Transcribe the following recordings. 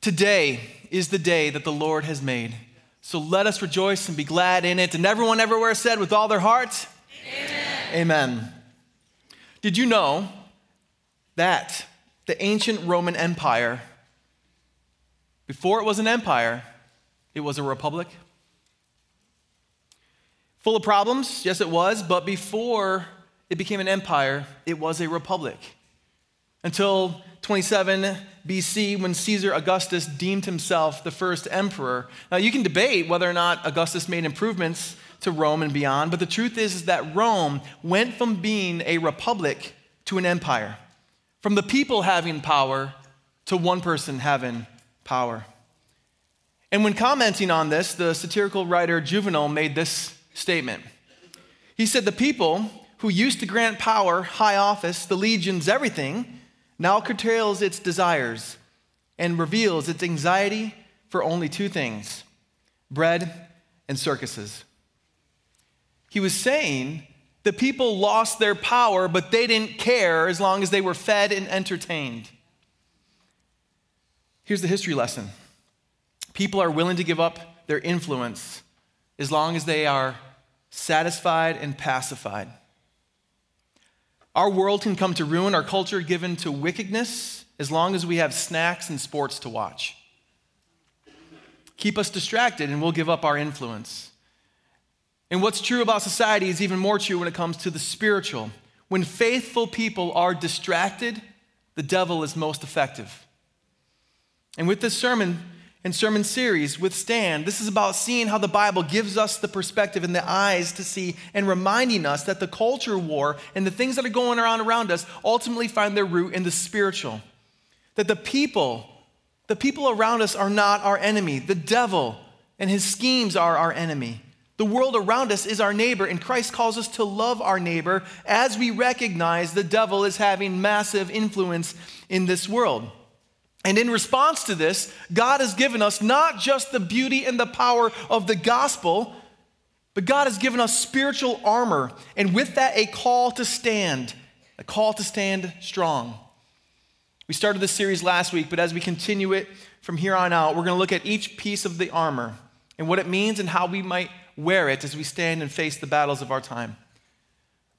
Today is the day that the Lord has made. So let us rejoice and be glad in it. And everyone everywhere said with all their heart, Amen. Amen. Did you know that the ancient Roman Empire, before it was an empire, it was a republic? Full of problems, yes, it was, but before it became an empire, it was a republic. Until 27 BC, when Caesar Augustus deemed himself the first emperor. Now, you can debate whether or not Augustus made improvements to Rome and beyond, but the truth is, is that Rome went from being a republic to an empire, from the people having power to one person having power. And when commenting on this, the satirical writer Juvenal made this statement. He said, The people who used to grant power, high office, the legions, everything, now curtails its desires and reveals its anxiety for only two things bread and circuses. He was saying the people lost their power, but they didn't care as long as they were fed and entertained. Here's the history lesson people are willing to give up their influence as long as they are satisfied and pacified. Our world can come to ruin, our culture given to wickedness, as long as we have snacks and sports to watch. Keep us distracted, and we'll give up our influence. And what's true about society is even more true when it comes to the spiritual. When faithful people are distracted, the devil is most effective. And with this sermon, and sermon series, Withstand, this is about seeing how the Bible gives us the perspective and the eyes to see and reminding us that the culture war and the things that are going on around us ultimately find their root in the spiritual. That the people, the people around us are not our enemy. The devil and his schemes are our enemy. The world around us is our neighbor, and Christ calls us to love our neighbor as we recognize the devil is having massive influence in this world. And in response to this, God has given us not just the beauty and the power of the gospel, but God has given us spiritual armor, and with that, a call to stand, a call to stand strong. We started this series last week, but as we continue it from here on out, we're going to look at each piece of the armor and what it means and how we might wear it as we stand and face the battles of our time.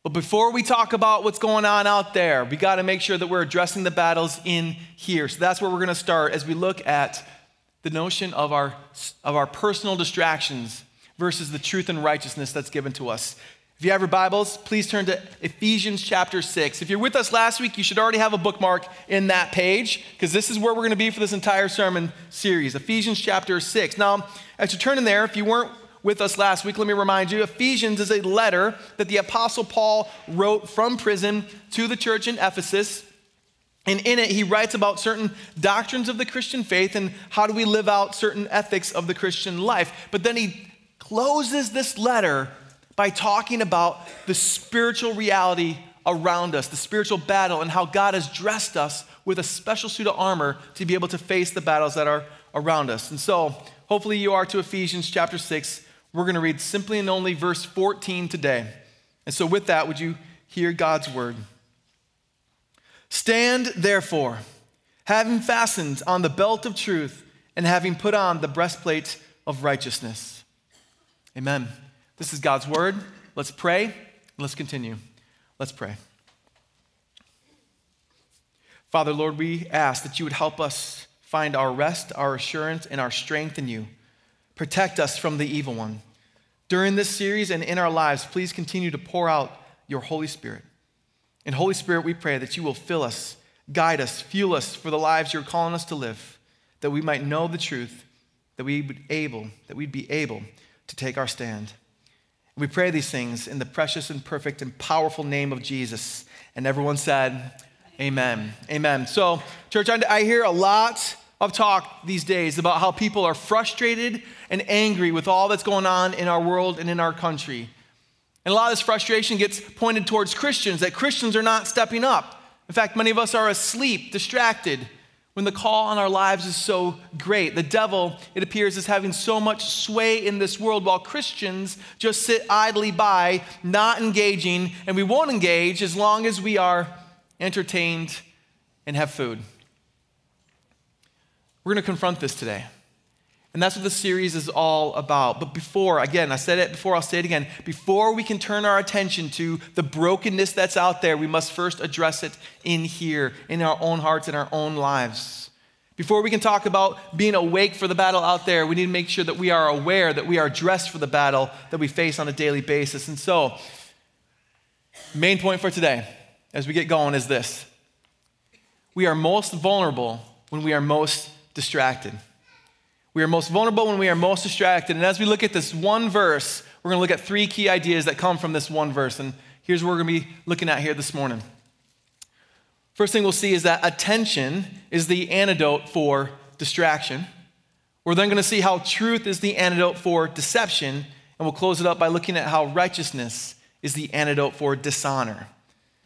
But before we talk about what's going on out there, we got to make sure that we're addressing the battles in here. So that's where we're going to start as we look at the notion of our, of our personal distractions versus the truth and righteousness that's given to us. If you have your Bibles, please turn to Ephesians chapter 6. If you're with us last week, you should already have a bookmark in that page because this is where we're going to be for this entire sermon series. Ephesians chapter 6. Now, as you turn in there, if you weren't with us last week, let me remind you Ephesians is a letter that the Apostle Paul wrote from prison to the church in Ephesus. And in it, he writes about certain doctrines of the Christian faith and how do we live out certain ethics of the Christian life. But then he closes this letter by talking about the spiritual reality around us, the spiritual battle, and how God has dressed us with a special suit of armor to be able to face the battles that are around us. And so, hopefully, you are to Ephesians chapter 6, we're going to read simply and only verse 14 today. And so, with that, would you hear God's word? Stand, therefore, having fastened on the belt of truth and having put on the breastplate of righteousness. Amen. This is God's word. Let's pray. Let's continue. Let's pray. Father, Lord, we ask that you would help us find our rest, our assurance, and our strength in you. Protect us from the evil one. During this series and in our lives, please continue to pour out your Holy Spirit. And Holy Spirit, we pray that you will fill us, guide us, fuel us for the lives you're calling us to live, that we might know the truth, that we would able, that we'd be able to take our stand. We pray these things in the precious and perfect and powerful name of Jesus. And everyone said, Amen. Amen. So, church, I hear a lot of talk these days about how people are frustrated and angry with all that's going on in our world and in our country. And a lot of this frustration gets pointed towards Christians, that Christians are not stepping up. In fact, many of us are asleep, distracted, when the call on our lives is so great. The devil, it appears, is having so much sway in this world while Christians just sit idly by, not engaging, and we won't engage as long as we are entertained and have food. We're going to confront this today. And that's what the series is all about. But before, again, I said it before, I'll say it again. Before we can turn our attention to the brokenness that's out there, we must first address it in here, in our own hearts, in our own lives. Before we can talk about being awake for the battle out there, we need to make sure that we are aware that we are dressed for the battle that we face on a daily basis. And so, main point for today, as we get going, is this we are most vulnerable when we are most distracted. We are most vulnerable when we are most distracted. And as we look at this one verse, we're going to look at three key ideas that come from this one verse. And here's what we're going to be looking at here this morning. First thing we'll see is that attention is the antidote for distraction. We're then going to see how truth is the antidote for deception. And we'll close it up by looking at how righteousness is the antidote for dishonor.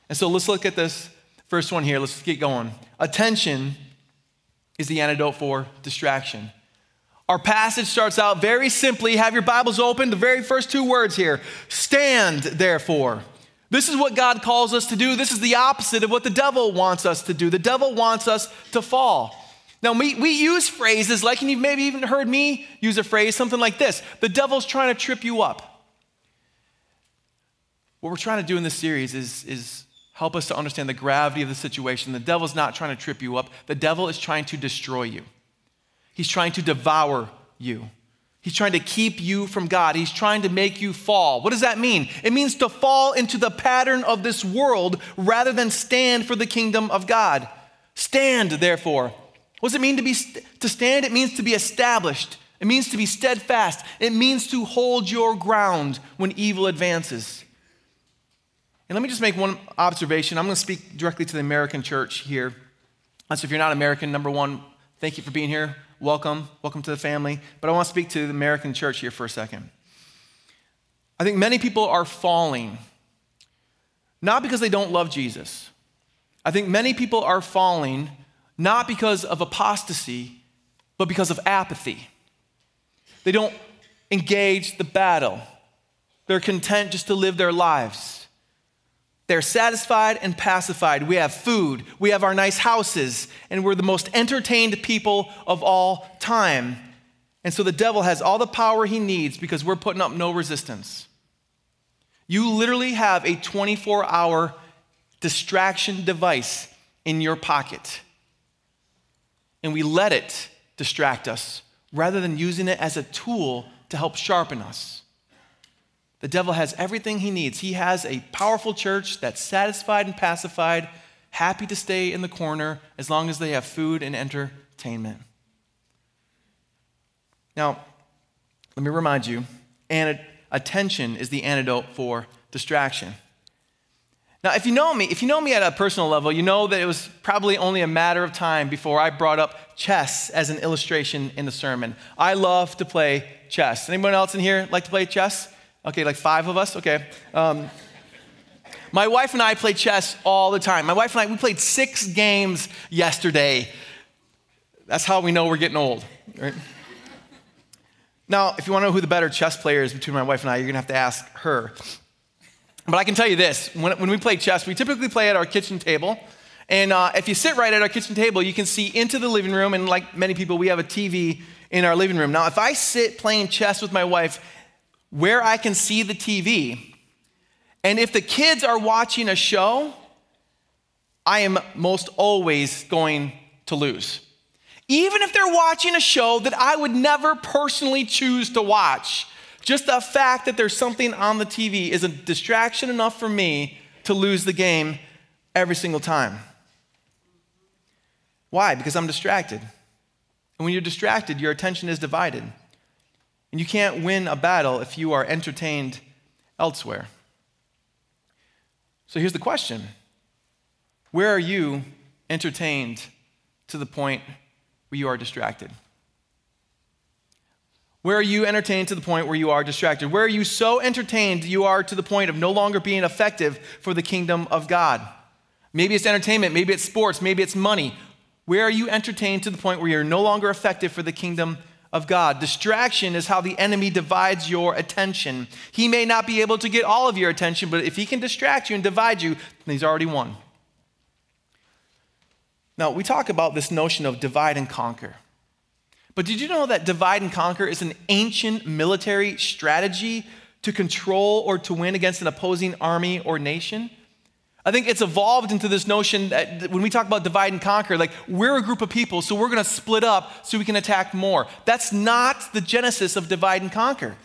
And so let's look at this first one here. Let's get going. Attention is the antidote for distraction. Our passage starts out very simply. Have your Bibles open. The very first two words here stand, therefore. This is what God calls us to do. This is the opposite of what the devil wants us to do. The devil wants us to fall. Now, we, we use phrases like, and you've maybe even heard me use a phrase, something like this the devil's trying to trip you up. What we're trying to do in this series is, is help us to understand the gravity of the situation. The devil's not trying to trip you up, the devil is trying to destroy you. He's trying to devour you. He's trying to keep you from God. He's trying to make you fall. What does that mean? It means to fall into the pattern of this world rather than stand for the kingdom of God. Stand, therefore. What does it mean to be to stand? It means to be established. It means to be steadfast. It means to hold your ground when evil advances. And let me just make one observation. I'm going to speak directly to the American church here. So if you're not American, number one, thank you for being here welcome, welcome to the family. But I want to speak to the American church here for a second. I think many people are falling, not because they don't love Jesus. I think many people are falling not because of apostasy, but because of apathy. They don't engage the battle, they're content just to live their lives. They're satisfied and pacified. We have food, we have our nice houses, and we're the most entertained people of all time. And so the devil has all the power he needs because we're putting up no resistance. You literally have a 24 hour distraction device in your pocket. And we let it distract us rather than using it as a tool to help sharpen us. The devil has everything he needs. He has a powerful church that's satisfied and pacified, happy to stay in the corner as long as they have food and entertainment. Now, let me remind you, attention is the antidote for distraction. Now, if you know me, if you know me at a personal level, you know that it was probably only a matter of time before I brought up chess as an illustration in the sermon. I love to play chess. Anyone else in here like to play chess? Okay, like five of us? Okay. Um, my wife and I play chess all the time. My wife and I, we played six games yesterday. That's how we know we're getting old, right? Now, if you want to know who the better chess player is between my wife and I, you're going to have to ask her. But I can tell you this when, when we play chess, we typically play at our kitchen table. And uh, if you sit right at our kitchen table, you can see into the living room. And like many people, we have a TV in our living room. Now, if I sit playing chess with my wife where I can see the TV. And if the kids are watching a show, I am most always going to lose. Even if they're watching a show that I would never personally choose to watch, just the fact that there's something on the TV is a distraction enough for me to lose the game every single time. Why? Because I'm distracted. And when you're distracted, your attention is divided. And you can't win a battle if you are entertained elsewhere. So here's the question Where are you entertained to the point where you are distracted? Where are you entertained to the point where you are distracted? Where are you so entertained you are to the point of no longer being effective for the kingdom of God? Maybe it's entertainment, maybe it's sports, maybe it's money. Where are you entertained to the point where you're no longer effective for the kingdom of God. Distraction is how the enemy divides your attention. He may not be able to get all of your attention, but if he can distract you and divide you, then he's already won. Now, we talk about this notion of divide and conquer. But did you know that divide and conquer is an ancient military strategy to control or to win against an opposing army or nation? I think it's evolved into this notion that when we talk about divide and conquer, like we're a group of people, so we're going to split up so we can attack more. That's not the genesis of divide and conquer.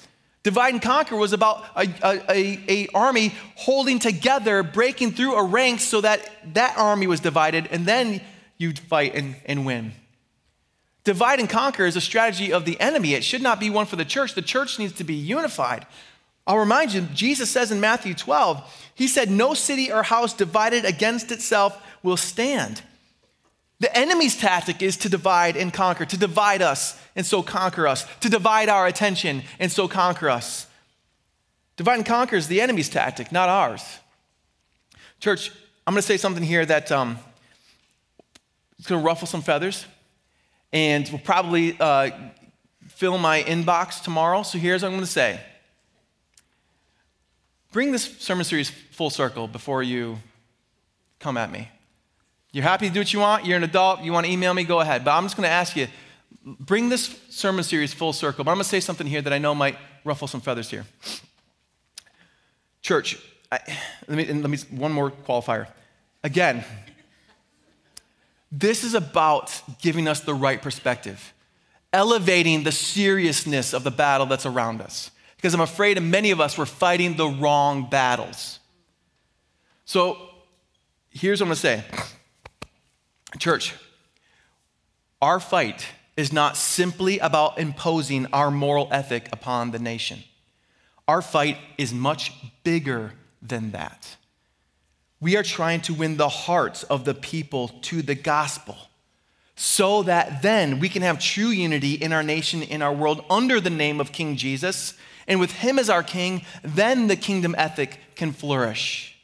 Divide and conquer was about a, a, a, army holding together, breaking through a rank so that that army was divided, and then you'd fight and, and win. Divide and conquer is a strategy of the enemy. It should not be one for the church. The church needs to be unified. I'll remind you, Jesus says in Matthew 12, He said, No city or house divided against itself will stand. The enemy's tactic is to divide and conquer, to divide us and so conquer us, to divide our attention and so conquer us. Divide and conquer is the enemy's tactic, not ours. Church, I'm going to say something here that um, it's going to ruffle some feathers and will probably uh, fill my inbox tomorrow. So here's what I'm going to say Bring this sermon series full circle before you come at me. You're happy to do what you want, you're an adult, you want to email me, go ahead. But I'm just going to ask you bring this sermon series full circle. But I'm going to say something here that I know might ruffle some feathers here. Church, I, let, me, let me, one more qualifier. Again, this is about giving us the right perspective, elevating the seriousness of the battle that's around us. Because I'm afraid many of us were fighting the wrong battles. So here's what I'm gonna say Church, our fight is not simply about imposing our moral ethic upon the nation. Our fight is much bigger than that. We are trying to win the hearts of the people to the gospel so that then we can have true unity in our nation, in our world, under the name of King Jesus. And with him as our king, then the kingdom ethic can flourish.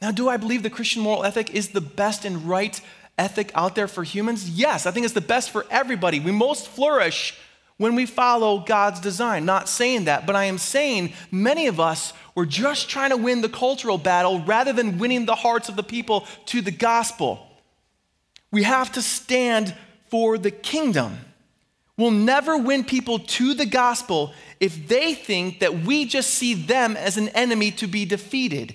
Now, do I believe the Christian moral ethic is the best and right ethic out there for humans? Yes, I think it's the best for everybody. We most flourish when we follow God's design. Not saying that, but I am saying many of us were just trying to win the cultural battle rather than winning the hearts of the people to the gospel. We have to stand for the kingdom. We'll never win people to the gospel if they think that we just see them as an enemy to be defeated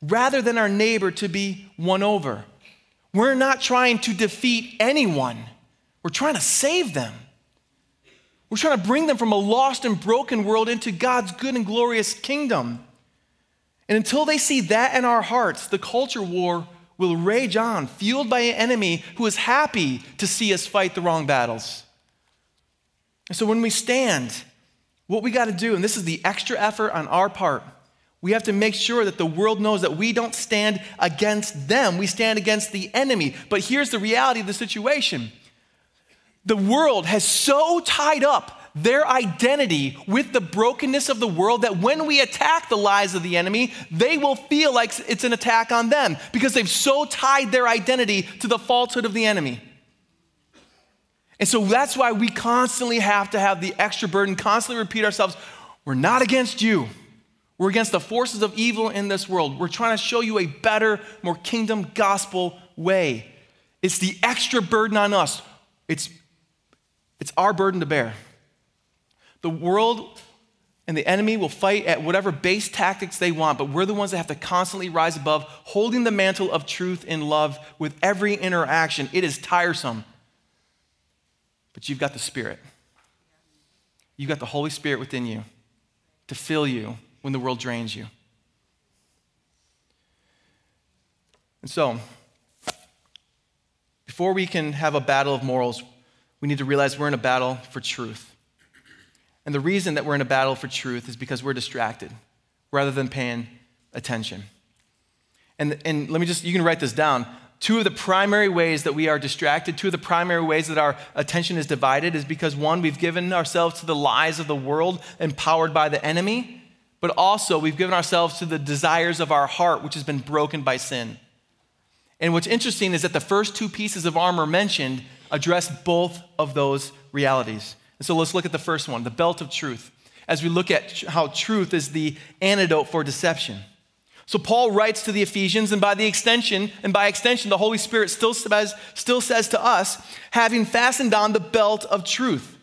rather than our neighbor to be won over. We're not trying to defeat anyone, we're trying to save them. We're trying to bring them from a lost and broken world into God's good and glorious kingdom. And until they see that in our hearts, the culture war will rage on, fueled by an enemy who is happy to see us fight the wrong battles. And so when we stand, what we got to do, and this is the extra effort on our part, we have to make sure that the world knows that we don't stand against them, we stand against the enemy. But here's the reality of the situation the world has so tied up their identity with the brokenness of the world that when we attack the lies of the enemy, they will feel like it's an attack on them because they've so tied their identity to the falsehood of the enemy. And so that's why we constantly have to have the extra burden, constantly repeat ourselves we're not against you. We're against the forces of evil in this world. We're trying to show you a better, more kingdom gospel way. It's the extra burden on us. It's, it's our burden to bear. The world and the enemy will fight at whatever base tactics they want, but we're the ones that have to constantly rise above, holding the mantle of truth and love with every interaction. It is tiresome, but you've got the Spirit. You've got the Holy Spirit within you to fill you when the world drains you. And so, before we can have a battle of morals, we need to realize we're in a battle for truth. And the reason that we're in a battle for truth is because we're distracted rather than paying attention. And, and let me just, you can write this down. Two of the primary ways that we are distracted, two of the primary ways that our attention is divided is because one, we've given ourselves to the lies of the world empowered by the enemy, but also we've given ourselves to the desires of our heart, which has been broken by sin. And what's interesting is that the first two pieces of armor mentioned address both of those realities. And so let's look at the first one the belt of truth, as we look at how truth is the antidote for deception. So Paul writes to the Ephesians, and by the extension, and by extension, the Holy Spirit still says, still says to us, having fastened on the belt of truth.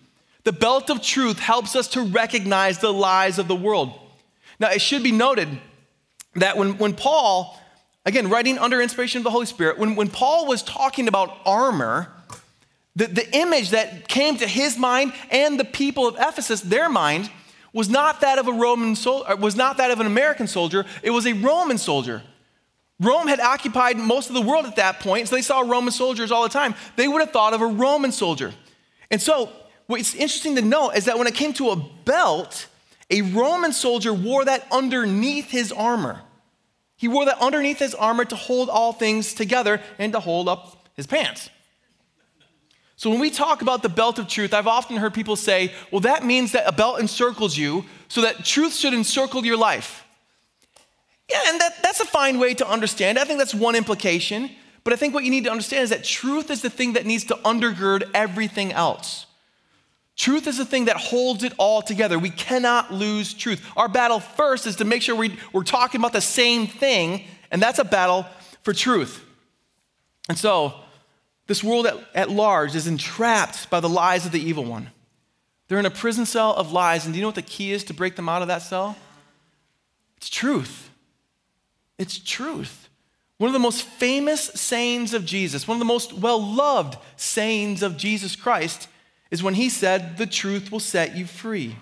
The belt of truth helps us to recognize the lies of the world. Now, it should be noted that when, when Paul, again, writing under inspiration of the Holy Spirit, when, when Paul was talking about armor, the, the image that came to his mind and the people of Ephesus, their mind, was not that of a Roman soldier, uh, was not that of an American soldier, it was a Roman soldier. Rome had occupied most of the world at that point, so they saw Roman soldiers all the time. They would have thought of a Roman soldier. And so, what's interesting to note is that when it came to a belt, a Roman soldier wore that underneath his armor. He wore that underneath his armor to hold all things together and to hold up his pants. So when we talk about the belt of truth, I've often heard people say, well, that means that a belt encircles you, so that truth should encircle your life. Yeah, and that, that's a fine way to understand. I think that's one implication. But I think what you need to understand is that truth is the thing that needs to undergird everything else. Truth is the thing that holds it all together. We cannot lose truth. Our battle first is to make sure we, we're talking about the same thing, and that's a battle for truth. And so, this world at, at large is entrapped by the lies of the evil one. They're in a prison cell of lies, and do you know what the key is to break them out of that cell? It's truth. It's truth. One of the most famous sayings of Jesus, one of the most well loved sayings of Jesus Christ, is when he said, The truth will set you free.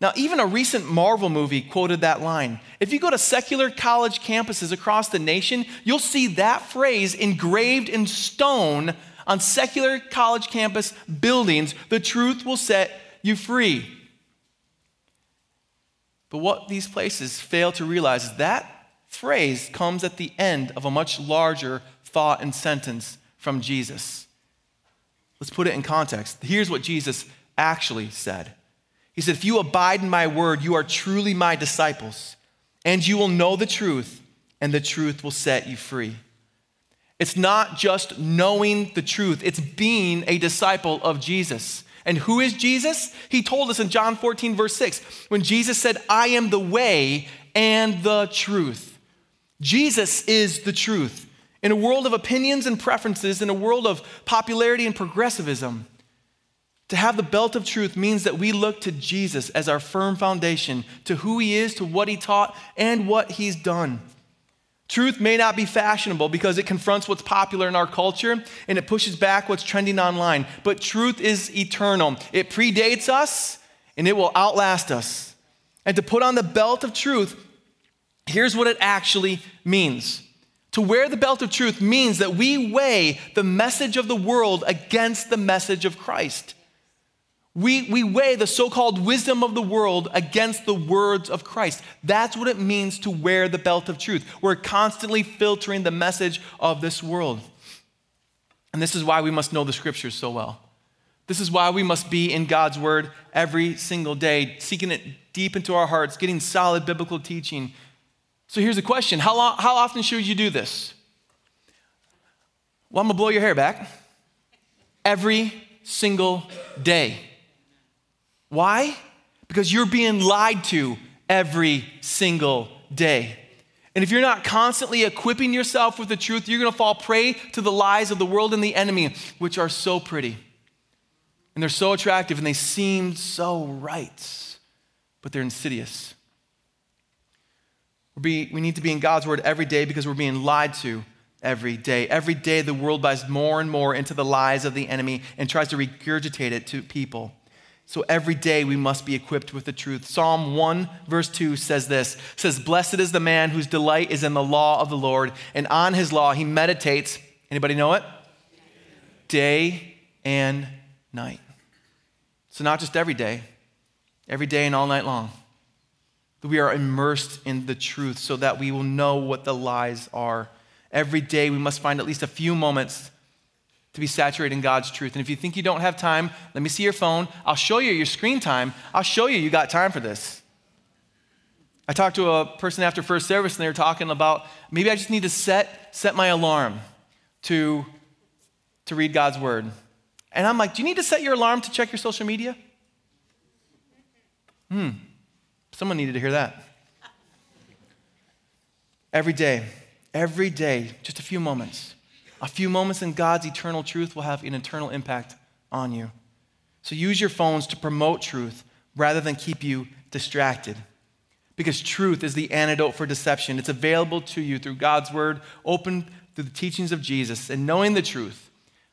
Now, even a recent Marvel movie quoted that line. If you go to secular college campuses across the nation, you'll see that phrase engraved in stone on secular college campus buildings the truth will set you free. But what these places fail to realize is that phrase comes at the end of a much larger thought and sentence from Jesus. Let's put it in context. Here's what Jesus actually said he said, If you abide in my word, you are truly my disciples, and you will know the truth, and the truth will set you free. It's not just knowing the truth, it's being a disciple of Jesus. And who is Jesus? He told us in John 14, verse 6, when Jesus said, I am the way and the truth. Jesus is the truth. In a world of opinions and preferences, in a world of popularity and progressivism, to have the belt of truth means that we look to Jesus as our firm foundation, to who he is, to what he taught, and what he's done. Truth may not be fashionable because it confronts what's popular in our culture and it pushes back what's trending online, but truth is eternal. It predates us and it will outlast us. And to put on the belt of truth, here's what it actually means. To wear the belt of truth means that we weigh the message of the world against the message of Christ. We, we weigh the so called wisdom of the world against the words of Christ. That's what it means to wear the belt of truth. We're constantly filtering the message of this world. And this is why we must know the scriptures so well. This is why we must be in God's word every single day, seeking it deep into our hearts, getting solid biblical teaching. So here's the question How, long, how often should you do this? Well, I'm gonna blow your hair back. Every single day. Why? Because you're being lied to every single day. And if you're not constantly equipping yourself with the truth, you're going to fall prey to the lies of the world and the enemy, which are so pretty. And they're so attractive and they seem so right, but they're insidious. we need to be in God's word every day because we're being lied to every day. Every day, the world buys more and more into the lies of the enemy and tries to regurgitate it to people. So every day we must be equipped with the truth. Psalm 1 verse 2 says this. says blessed is the man whose delight is in the law of the Lord and on his law he meditates. Anybody know it? Day and night. So not just every day, every day and all night long. That we are immersed in the truth so that we will know what the lies are. Every day we must find at least a few moments to be saturated in God's truth. And if you think you don't have time, let me see your phone. I'll show you your screen time. I'll show you you got time for this. I talked to a person after first service and they were talking about maybe I just need to set, set my alarm to, to read God's word. And I'm like, do you need to set your alarm to check your social media? Hmm, someone needed to hear that. every day, every day, just a few moments. A few moments in God's eternal truth will have an eternal impact on you. So use your phones to promote truth rather than keep you distracted. Because truth is the antidote for deception. It's available to you through God's word, open through the teachings of Jesus. And knowing the truth,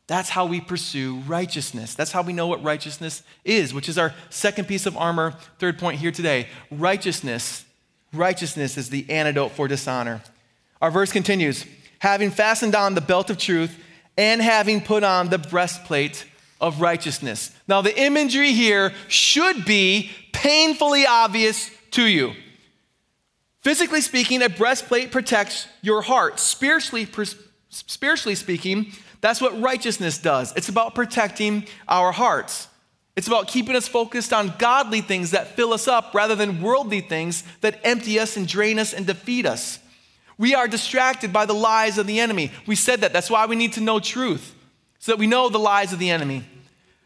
that's how we pursue righteousness. That's how we know what righteousness is, which is our second piece of armor, third point here today. Righteousness, righteousness is the antidote for dishonor. Our verse continues having fastened on the belt of truth and having put on the breastplate of righteousness. Now, the imagery here should be painfully obvious to you. Physically speaking, a breastplate protects your heart. Spiritually, spiritually speaking, that's what righteousness does. It's about protecting our hearts. It's about keeping us focused on godly things that fill us up rather than worldly things that empty us and drain us and defeat us. We are distracted by the lies of the enemy. We said that. That's why we need to know truth, so that we know the lies of the enemy.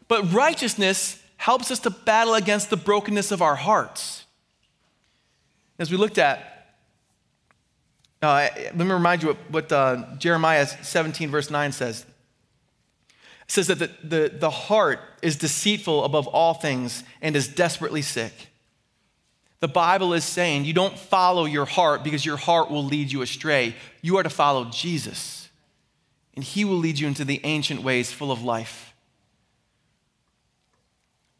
But righteousness helps us to battle against the brokenness of our hearts. As we looked at, uh, let me remind you what, what uh, Jeremiah 17, verse 9 says. It says that the, the, the heart is deceitful above all things and is desperately sick. The Bible is saying you don't follow your heart because your heart will lead you astray. You are to follow Jesus, and He will lead you into the ancient ways full of life.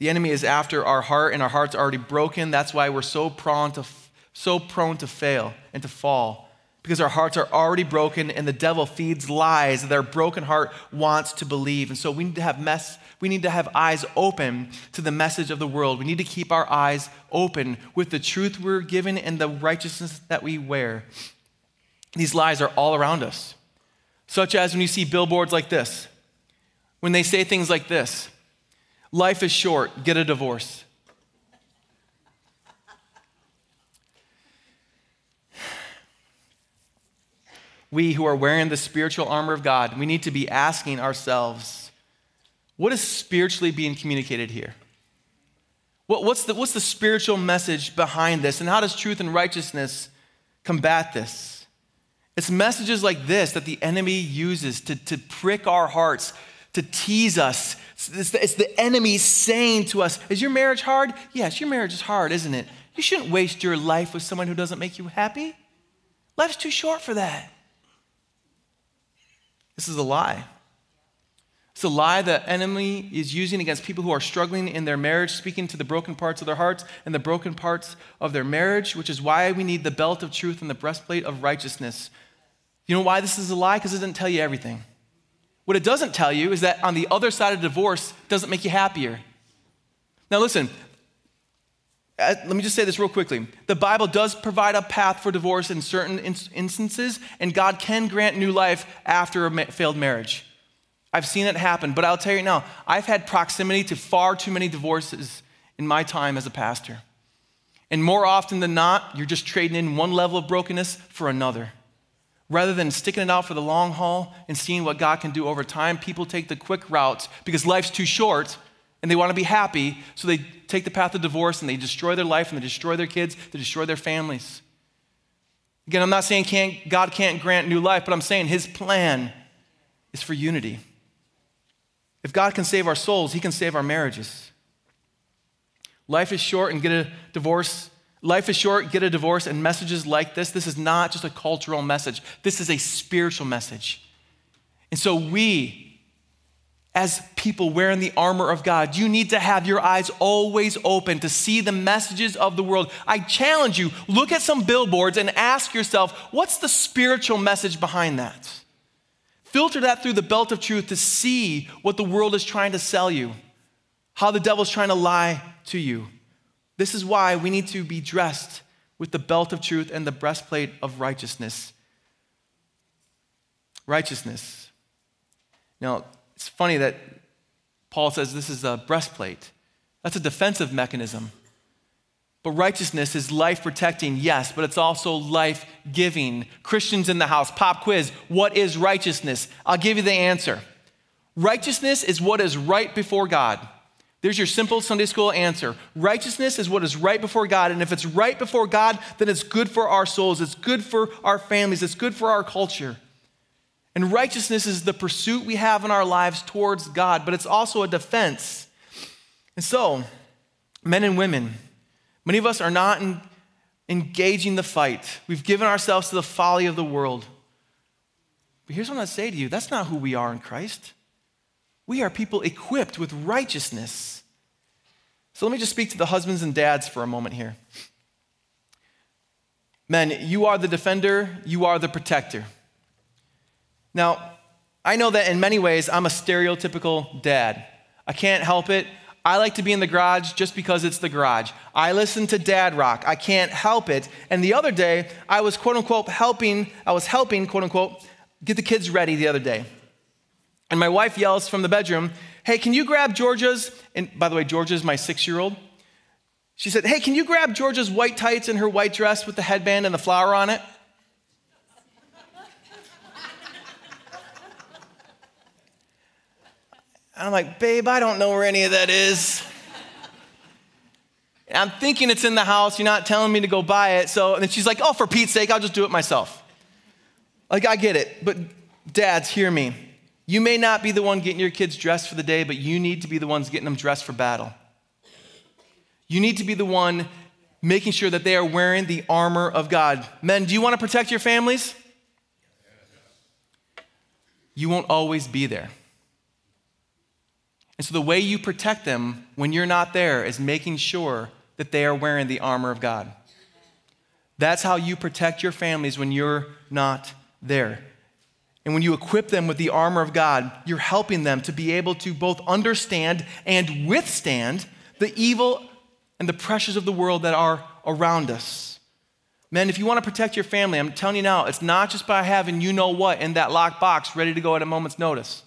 The enemy is after our heart, and our heart's already broken. That's why we're so prone to, so prone to fail and to fall because our hearts are already broken and the devil feeds lies that our broken heart wants to believe. And so we need to have mess, we need to have eyes open to the message of the world. We need to keep our eyes open with the truth we're given and the righteousness that we wear. These lies are all around us. Such as when you see billboards like this, when they say things like this life is short, get a divorce. We who are wearing the spiritual armor of God, we need to be asking ourselves, what is spiritually being communicated here? What, what's, the, what's the spiritual message behind this? And how does truth and righteousness combat this? It's messages like this that the enemy uses to, to prick our hearts, to tease us. It's the, it's the enemy saying to us, Is your marriage hard? Yes, your marriage is hard, isn't it? You shouldn't waste your life with someone who doesn't make you happy. Life's too short for that. This is a lie. It's a lie the enemy is using against people who are struggling in their marriage, speaking to the broken parts of their hearts and the broken parts of their marriage, which is why we need the belt of truth and the breastplate of righteousness. You know why this is a lie? Because it doesn't tell you everything. What it doesn't tell you is that on the other side of divorce doesn't make you happier. Now, listen, Uh, let me just say this real quickly. The Bible does provide a path for divorce in certain instances, and God can grant new life after a failed marriage. I've seen it happen, but I'll tell you now, I've had proximity to far too many divorces in my time as a pastor. And more often than not, you're just trading in one level of brokenness for another. Rather than sticking it out for the long haul and seeing what God can do over time, people take the quick routes because life's too short and they want to be happy, so they take the path of divorce and they destroy their life and they destroy their kids, they destroy their families. Again, I'm not saying can't, God can't grant new life, but I'm saying His plan is for unity. If God can save our souls, He can save our marriages. Life is short and get a divorce. Life is short, get a divorce, and messages like this, this is not just a cultural message. This is a spiritual message. And so we, as people wearing the armor of God, you need to have your eyes always open to see the messages of the world. I challenge you, look at some billboards and ask yourself, what's the spiritual message behind that? Filter that through the belt of truth to see what the world is trying to sell you, how the devil's trying to lie to you. This is why we need to be dressed with the belt of truth and the breastplate of righteousness. Righteousness. Now, it's funny that Paul says this is a breastplate. That's a defensive mechanism. But righteousness is life protecting, yes, but it's also life giving. Christians in the house, pop quiz what is righteousness? I'll give you the answer. Righteousness is what is right before God. There's your simple Sunday school answer. Righteousness is what is right before God. And if it's right before God, then it's good for our souls, it's good for our families, it's good for our culture. And righteousness is the pursuit we have in our lives towards God, but it's also a defense. And so, men and women, many of us are not in, engaging the fight. We've given ourselves to the folly of the world. But here's what I say to you that's not who we are in Christ. We are people equipped with righteousness. So let me just speak to the husbands and dads for a moment here. Men, you are the defender, you are the protector. Now, I know that in many ways I'm a stereotypical dad. I can't help it. I like to be in the garage just because it's the garage. I listen to dad rock. I can't help it. And the other day, I was quote unquote helping, I was helping quote unquote get the kids ready the other day. And my wife yells from the bedroom, Hey, can you grab Georgia's? And by the way, Georgia's my six year old. She said, Hey, can you grab Georgia's white tights and her white dress with the headband and the flower on it? I'm like, Babe, I don't know where any of that is. I'm thinking it's in the house. You're not telling me to go buy it. So, and she's like, Oh, for Pete's sake, I'll just do it myself. Like, I get it. But dads, hear me. You may not be the one getting your kids dressed for the day, but you need to be the ones getting them dressed for battle. You need to be the one making sure that they are wearing the armor of God. Men, do you want to protect your families? You won't always be there. And so the way you protect them when you're not there is making sure that they are wearing the armor of God. That's how you protect your families when you're not there. And when you equip them with the armor of God, you're helping them to be able to both understand and withstand the evil and the pressures of the world that are around us. Men, if you want to protect your family, I'm telling you now, it's not just by having you know what in that locked box ready to go at a moment's notice.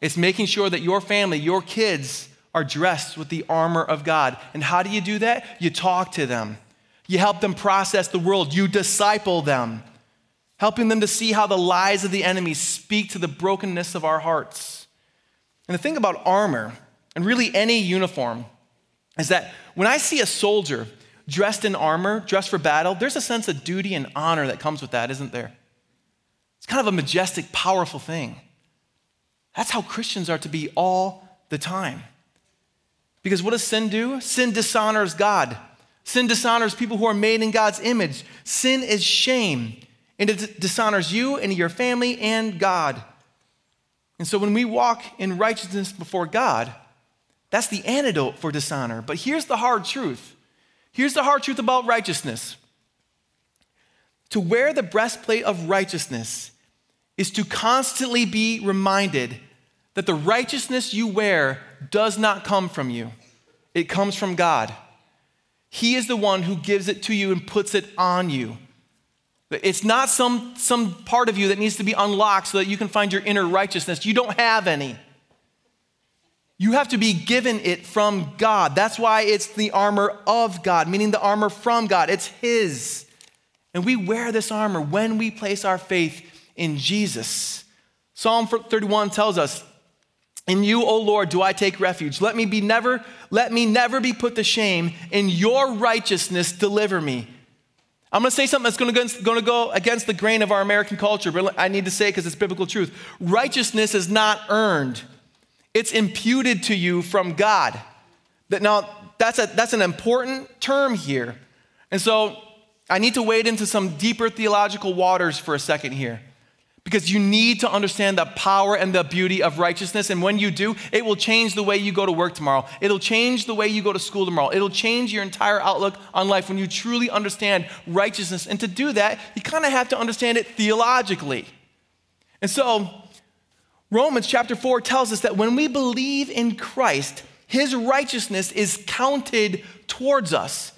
It's making sure that your family, your kids, are dressed with the armor of God. And how do you do that? You talk to them, you help them process the world, you disciple them helping them to see how the lies of the enemy speak to the brokenness of our hearts. And the thing about armor, and really any uniform, is that when I see a soldier dressed in armor, dressed for battle, there's a sense of duty and honor that comes with that, isn't there? It's kind of a majestic, powerful thing. That's how Christians are to be all the time. Because what does sin do? Sin dishonors God. Sin dishonors people who are made in God's image. Sin is shame and it dishonors you and your family and God. And so when we walk in righteousness before God, that's the antidote for dishonor. But here's the hard truth. Here's the hard truth about righteousness. To wear the breastplate of righteousness is to constantly be reminded that the righteousness you wear does not come from you, it comes from God. He is the one who gives it to you and puts it on you. It's not some, some part of you that needs to be unlocked so that you can find your inner righteousness. You don't have any. You have to be given it from God. That's why it's the armor of God, meaning the armor from God. It's His. And we wear this armor when we place our faith in Jesus. Psalm 31 tells us, In you, O Lord, do I take refuge. Let me be never, let me never be put to shame. In your righteousness, deliver me. I'm going to say something that's going to, going to go against the grain of our American culture, but I need to say because it's biblical truth. Righteousness is not earned, it's imputed to you from God. That now, that's, a, that's an important term here. And so I need to wade into some deeper theological waters for a second here because you need to understand the power and the beauty of righteousness. And when you do, it will change the way you go to work tomorrow. It'll change the way you go to school tomorrow. It'll change your entire outlook on life when you truly understand righteousness. And to do that, you kind of have to understand it theologically. And so, Romans chapter 4 tells us that when we believe in Christ, his righteousness is counted towards us.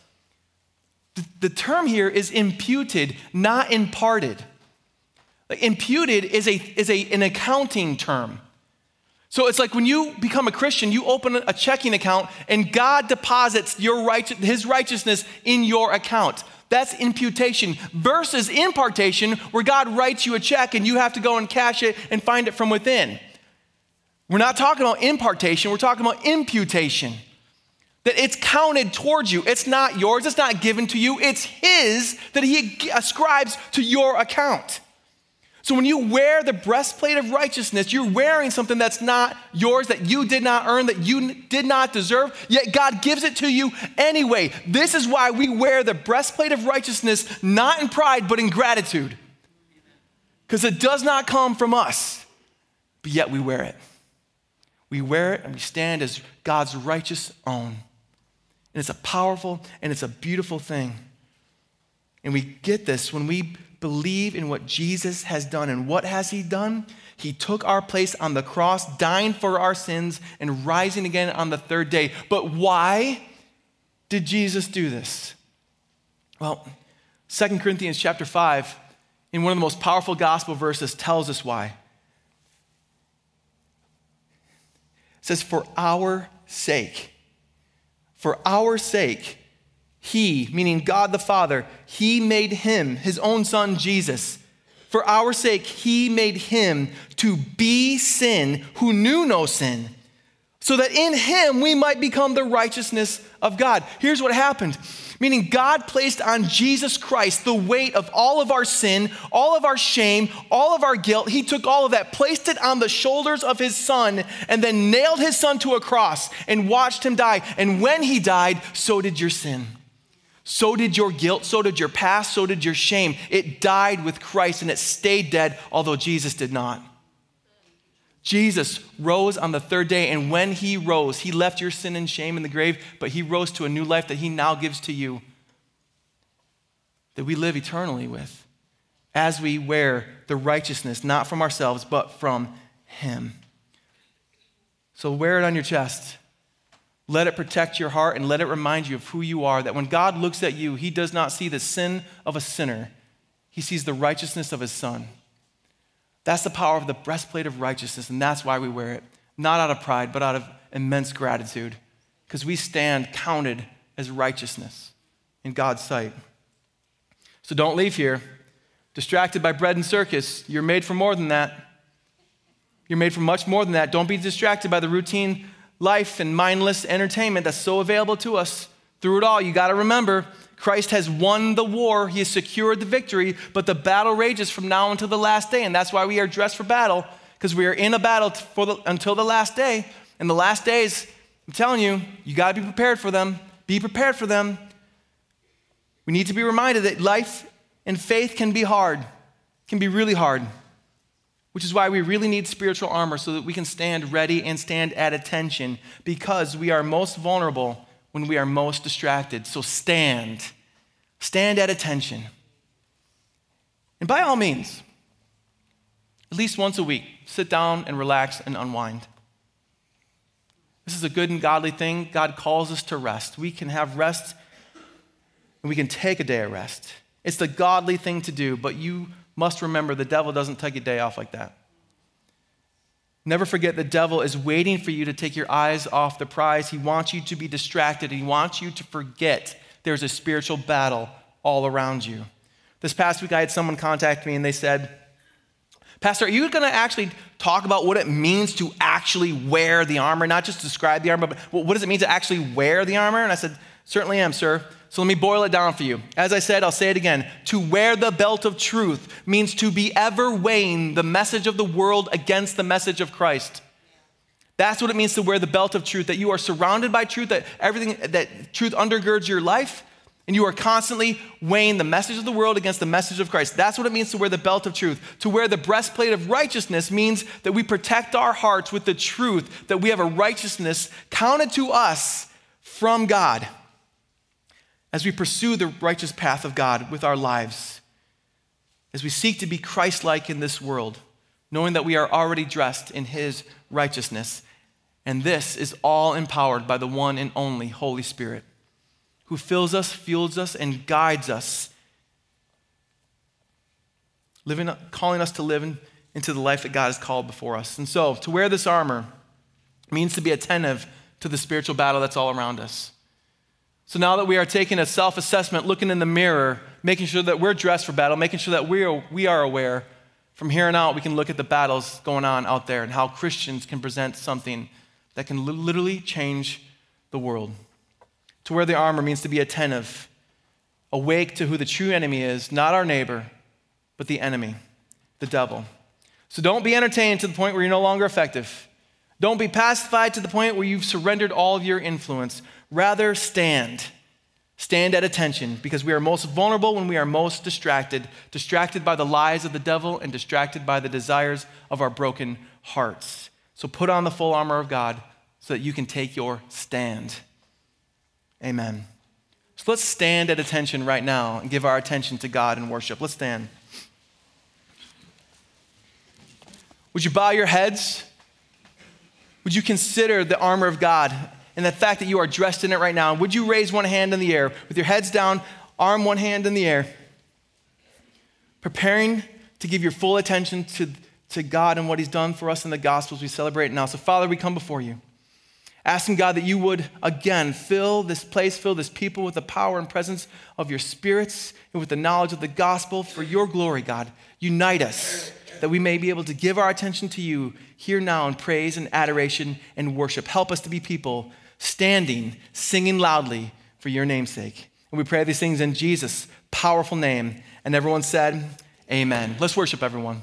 The, term here is imputed, not imparted. Imputed is, a, is a, an accounting term. So it's like when you become a Christian, you open a checking account and God deposits your right, his righteousness in your account. That's imputation versus impartation, where God writes you a check and you have to go and cash it and find it from within. We're not talking about impartation, we're talking about imputation. That it's counted towards you. It's not yours, it's not given to you, it's His that He ascribes to your account. So when you wear the breastplate of righteousness, you're wearing something that's not yours, that you did not earn, that you did not deserve, yet God gives it to you anyway. This is why we wear the breastplate of righteousness, not in pride, but in gratitude. Because it does not come from us, but yet we wear it. We wear it and we stand as God's righteous own. And it's a powerful and it's a beautiful thing. And we get this when we believe in what Jesus has done. And what has he done? He took our place on the cross, dying for our sins, and rising again on the third day. But why did Jesus do this? Well, 2 Corinthians chapter 5, in one of the most powerful gospel verses, tells us why. It says, For our sake, for our sake, he, meaning God the Father, He made Him, His own Son Jesus. For our sake, He made Him to be sin who knew no sin, so that in Him we might become the righteousness of God. Here's what happened meaning God placed on Jesus Christ the weight of all of our sin, all of our shame, all of our guilt. He took all of that, placed it on the shoulders of his son, and then nailed his son to a cross and watched him die. And when he died, so did your sin. So did your guilt, so did your past, so did your shame. It died with Christ and it stayed dead, although Jesus did not. Jesus rose on the third day, and when he rose, he left your sin and shame in the grave, but he rose to a new life that he now gives to you, that we live eternally with, as we wear the righteousness, not from ourselves, but from him. So wear it on your chest. Let it protect your heart and let it remind you of who you are. That when God looks at you, he does not see the sin of a sinner, he sees the righteousness of his son. That's the power of the breastplate of righteousness, and that's why we wear it. Not out of pride, but out of immense gratitude, because we stand counted as righteousness in God's sight. So don't leave here distracted by bread and circus. You're made for more than that. You're made for much more than that. Don't be distracted by the routine life and mindless entertainment that's so available to us through it all. You got to remember, Christ has won the war, He has secured the victory, but the battle rages from now until the last day. And that's why we are dressed for battle, because we are in a battle for the, until the last day. And the last days, I'm telling you, you got to be prepared for them. Be prepared for them. We need to be reminded that life and faith can be hard, can be really hard which is why we really need spiritual armor so that we can stand ready and stand at attention because we are most vulnerable when we are most distracted. So stand, stand at attention. And by all means, at least once a week, sit down and relax and unwind. This is a good and godly thing. God calls us to rest. We can have rest and we can take a day of rest. It's the godly thing to do, but you must remember the devil doesn't take a day off like that. Never forget the devil is waiting for you to take your eyes off the prize. He wants you to be distracted. He wants you to forget there's a spiritual battle all around you. This past week, I had someone contact me and they said, Pastor, are you going to actually talk about what it means to actually wear the armor? Not just describe the armor, but what does it mean to actually wear the armor? And I said, Certainly am, sir. So let me boil it down for you. As I said, I'll say it again. To wear the belt of truth means to be ever weighing the message of the world against the message of Christ. That's what it means to wear the belt of truth, that you are surrounded by truth, that everything, that truth undergirds your life, and you are constantly weighing the message of the world against the message of Christ. That's what it means to wear the belt of truth. To wear the breastplate of righteousness means that we protect our hearts with the truth, that we have a righteousness counted to us from God as we pursue the righteous path of God with our lives, as we seek to be Christ like in this world, knowing that we are already dressed in His righteousness. And this is all empowered by the one and only Holy Spirit, who fills us, fuels us, and guides us, living, calling us to live in, into the life that God has called before us. And so, to wear this armor means to be attentive to the spiritual battle that's all around us. So now that we are taking a self assessment, looking in the mirror, making sure that we're dressed for battle, making sure that we are, we are aware, From here on out, we can look at the battles going on out there and how Christians can present something that can literally change the world. To wear the armor means to be attentive, awake to who the true enemy is, not our neighbor, but the enemy, the devil. So don't be entertained to the point where you're no longer effective. Don't be pacified to the point where you've surrendered all of your influence. Rather, stand. Stand at attention because we are most vulnerable when we are most distracted, distracted by the lies of the devil and distracted by the desires of our broken hearts. So put on the full armor of God so that you can take your stand. Amen. So let's stand at attention right now and give our attention to God in worship. Let's stand. Would you bow your heads? Would you consider the armor of God and the fact that you are dressed in it right now? Would you raise one hand in the air with your heads down, arm one hand in the air, preparing to give your full attention to, to God and what He's done for us in the Gospels we celebrate now? So, Father, we come before you. Asking God that you would again fill this place, fill this people with the power and presence of your spirits and with the knowledge of the gospel for your glory, God. Unite us that we may be able to give our attention to you here now in praise and adoration and worship. Help us to be people standing, singing loudly for your name's sake. And we pray these things in Jesus' powerful name. And everyone said, Amen. Let's worship everyone.